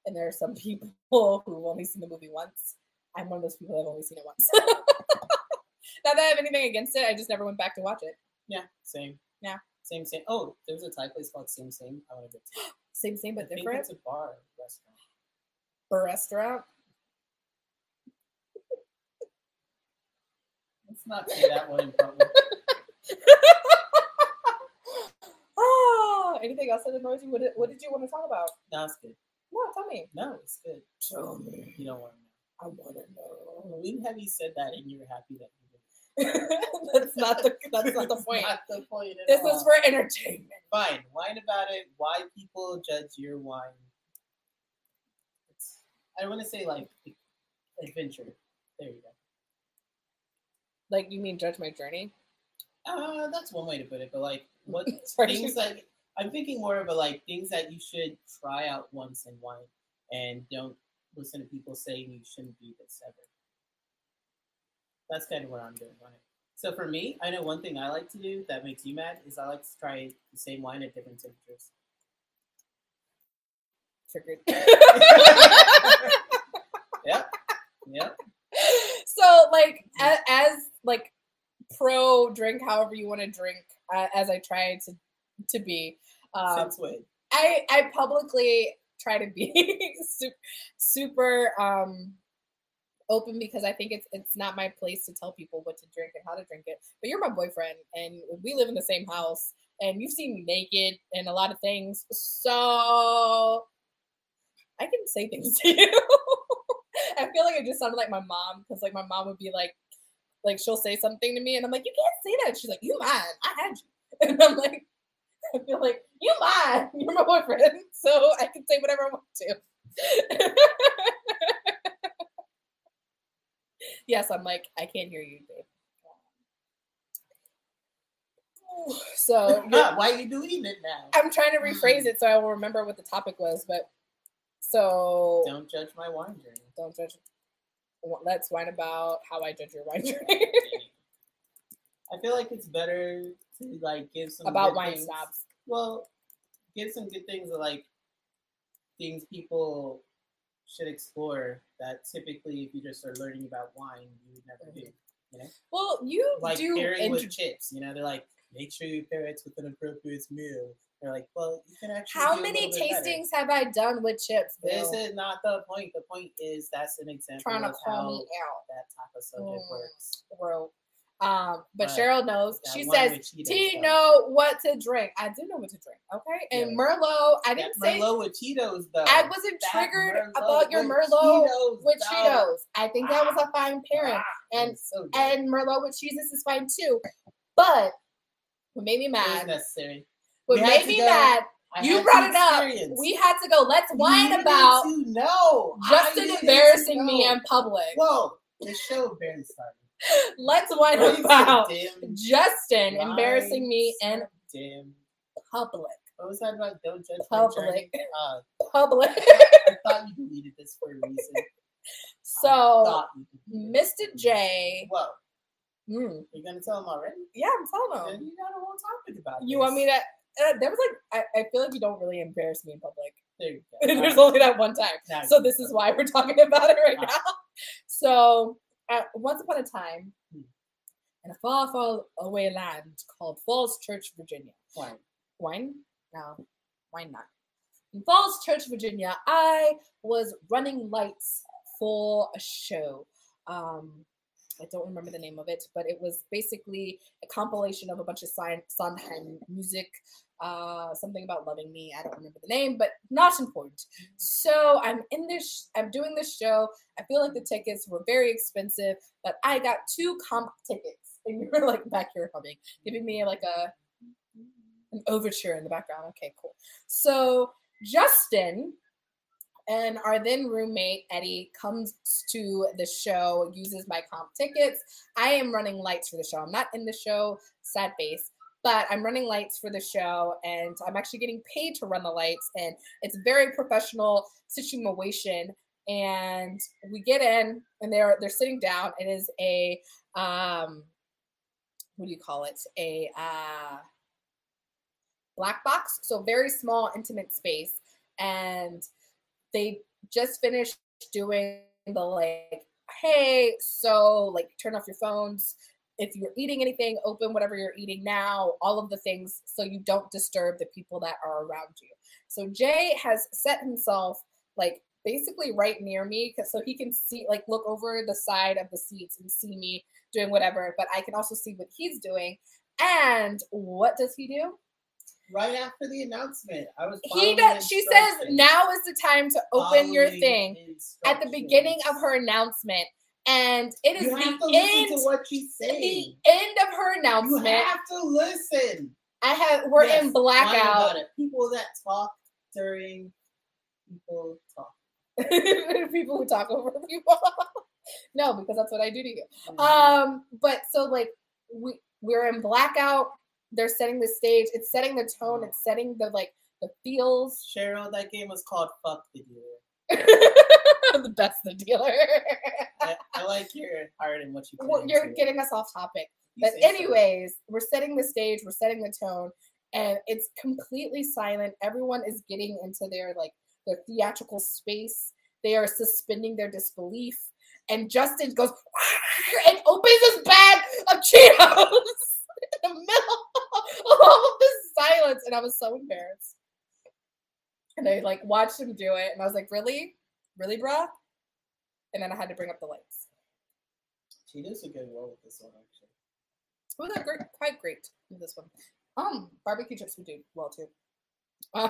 and there are some [laughs] people who've only seen the movie once. I'm one of those people that have only seen it once. [laughs] [laughs] Not that I have anything against it, I just never went back to watch it. Yeah, same. Yeah. Same, same. Oh, there's a Thai place called Same Sing. I want to go to. [gasps] Same, same, I but think different. it's a bar restaurant. A restaurant. Let's not say that one in public. Ah, anything else that annoys you? What did, what did you want to talk about? It's good. No, tell me. No, it's good. Tell me. You don't want to know. I want to know. When have you said that and you're happy that you did? [laughs] that's not the that's not the [laughs] point. Not the point at This all. is for entertainment. fine. Whine about it. Why people judge your wine? It's, I don't want to say like adventure. There you go. Like you mean judge my journey? Uh, that's one way to put it. But like, what [laughs] things like I'm thinking more of a like things that you should try out once and wine, and don't listen to people saying you shouldn't do this ever. That's kind of what I'm doing on it. So for me, I know one thing I like to do that makes you mad is I like to try the same wine at different temperatures. Triggered. [laughs] [laughs] Yep. Yep. so like as, as like pro drink however you want to drink uh, as i try to to be um, Since when? i i publicly try to be [laughs] super, super um open because i think it's it's not my place to tell people what to drink and how to drink it but you're my boyfriend and we live in the same house and you've seen me naked and a lot of things so i can say things [laughs] to you. I feel like i just sounded like my mom because like my mom would be like like she'll say something to me and i'm like you can't say that. She's like you mine. I had you. [laughs] And i'm like [laughs] i feel like you mine [laughs] you're my boyfriend [laughs] so i can say whatever i want to. Yes i'm like i can't hear you babe. So you're- Ah, why are you doing it now? i'm trying to rephrase it so i will remember what the topic was but so Don't judge my wine journey. don't judge. Let's whine about how i judge your wine journey I feel like it's better to like give some about wine things- snobs Well, give some good things that like things people should explore that typically if you just are learning about wine you would never do. well you Like do pairing intro- with chips, you know, they're like make sure you pair it with an appropriate meal. They're like, well, you can actually. how many little bit better. tastings have i done with chips This is not the point. The point is that's an example trying to call how me out that type of subject Mm. works. bro um but But cheryl knows That she says T know what to drink. I do know what to drink. Okay. And Yeah. Merlot, I didn't say Merlot with Cheetos though. I wasn't That triggered Merlot about your Merlot Cheetos, with though. Cheetos. I think that was a fine pairing. Ah, And so and Merlot with cheeses is fine too. But what made me mad, necessary. what We made me go- mad, I you brought it up. We had to go, let's whine about know. Justin embarrassing me in public. Whoa, the show barely started. Let's whine about damn Justin embarrassing me lies, in Damn. public. What was that about? Don't judge. Public. Uh, Public. [laughs] I thought you deleted this for a reason. [laughs] So thought you deleted it Mr. for a reason. J. Whoa, mm, you're gonna tell him already? yeah, I'm telling him. you got a whole topic about it. You want me to? Uh, there was like I, I feel like you don't really embarrass me in public. [laughs] There you go. There's only that one time. Now So this is why we're talking about it right Ah. now. So uh, once upon a time, Hmm. in a far, far away land called Falls Church, Virginia. Fine. Wine? No, wine not. In Falls Church, Virginia, I was running lights for a show. Um, I don't remember the name of it, but it was basically a compilation of a bunch of Son- Sondheim music, uh, something about loving me. I don't remember the name, but not important. So I'm in this, I'm doing this show. I feel like the tickets were very expensive, but I got two comp tickets. [laughs] And you're like back here humming, giving me like a an overture in the background. Okay, cool. So Justin and our then roommate Eddie comes to the show, uses my comp tickets. I am running lights for the show. I'm not in the show, sad face, but I'm running lights for the show, and I'm actually getting paid to run the lights, and it's a very professional situation. And we get in, and they're they're sitting down. It is a um, what do you call it? A uh, black box, so very small, intimate space, and they just finished doing the like, hey, so like turn off your phones. If you're eating anything, open whatever you're eating now, all of the things so you don't disturb the people that are around you. So Jay has set himself like basically right near me so he can see like look over the side of the seats and see me doing whatever, but I can also see what he's doing. And what does he do? Right after the announcement. I was. He does. She says now is the time to open your thing at the beginning of her announcement, and it is You have to the listen end. to what she's The end of her announcement. You have to listen. I have. We're Yes, in blackout. People that talk during people talk. [laughs] people who talk over [laughs] people. no, because that's what I do to you. Mm-hmm. Um, but so like we we're in blackout. They're setting the stage. It's setting the tone. It's setting the like the feels. Cheryl, that game was called Fuck the Dealer. [laughs] the best the dealer. I, I like your heart and what you. Well, you're into getting us off topic. You But say so. anyways, we're setting the stage. We're setting the tone, and it's completely silent. Everyone is getting into their like their theatrical space. They are suspending their disbelief. And Justin goes and opens his bag of Cheetos [laughs] in the middle [laughs] all of this silence. And I was so embarrassed. And I like watched him do it. And I was like, really? Really, bruh? And then I had to bring up the lights. She does a good role with this one, actually. Oh, they're great, quite great with this one. Um, barbecue chips would do well too. Uh,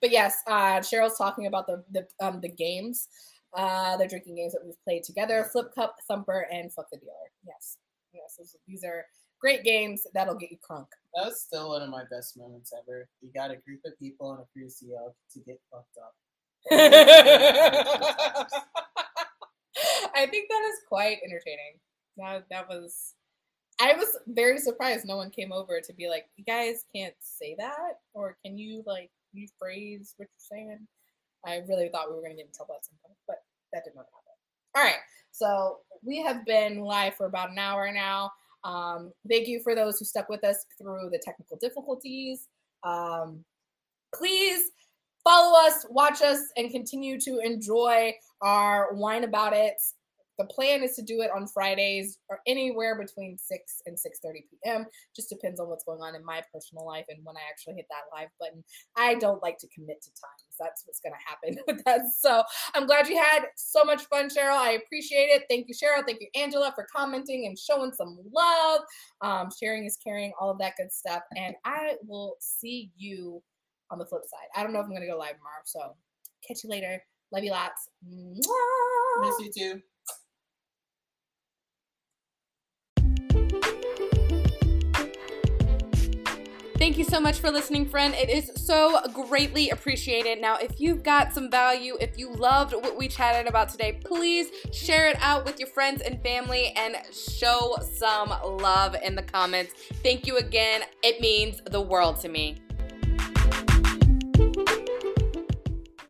but yes, uh, Cheryl's talking about the the um the games, uh, the drinking games that we've played together: Flip Cup, Thumper, and Fuck the Dealer. Yes, yes, those, these are great games that'll get you crunk. That was still one of my best moments ever. You got a group of people and a crew CL to get fucked up. [laughs] I think that is quite entertaining. That that was. I was very surprised no one came over to be like, "You guys can't say that," or "Can you like rephrase what you're saying?" I really thought we were gonna get in trouble at some point, but that did not happen. All right, so we have been live for about an hour now. Um, thank you for those who stuck with us through the technical difficulties. Um, please follow us, watch us, and continue to enjoy our wine about it. The plan is to do it on Fridays or anywhere between 6 and 6:30 p.m. Just depends on what's going on in my personal life and when I actually hit that live button. I don't like to commit to times. That's what's going to happen [laughs] with that. So, I'm glad you had so much fun, Cheryl. I appreciate it. Thank you, Cheryl. Thank you, Angela, for commenting and showing some love. Um, sharing is caring, all of that good stuff. And I will see you on the flip side. I don't know if I'm going to go live tomorrow. So, catch you later. Love you lots. Mwah. Miss you too. Thank you so much for listening, friend. It is so greatly appreciated. Now, if you've got some value, if you loved what we chatted about today, please share it out with your friends and family and show some love in the comments. Thank you again. It means the world to me.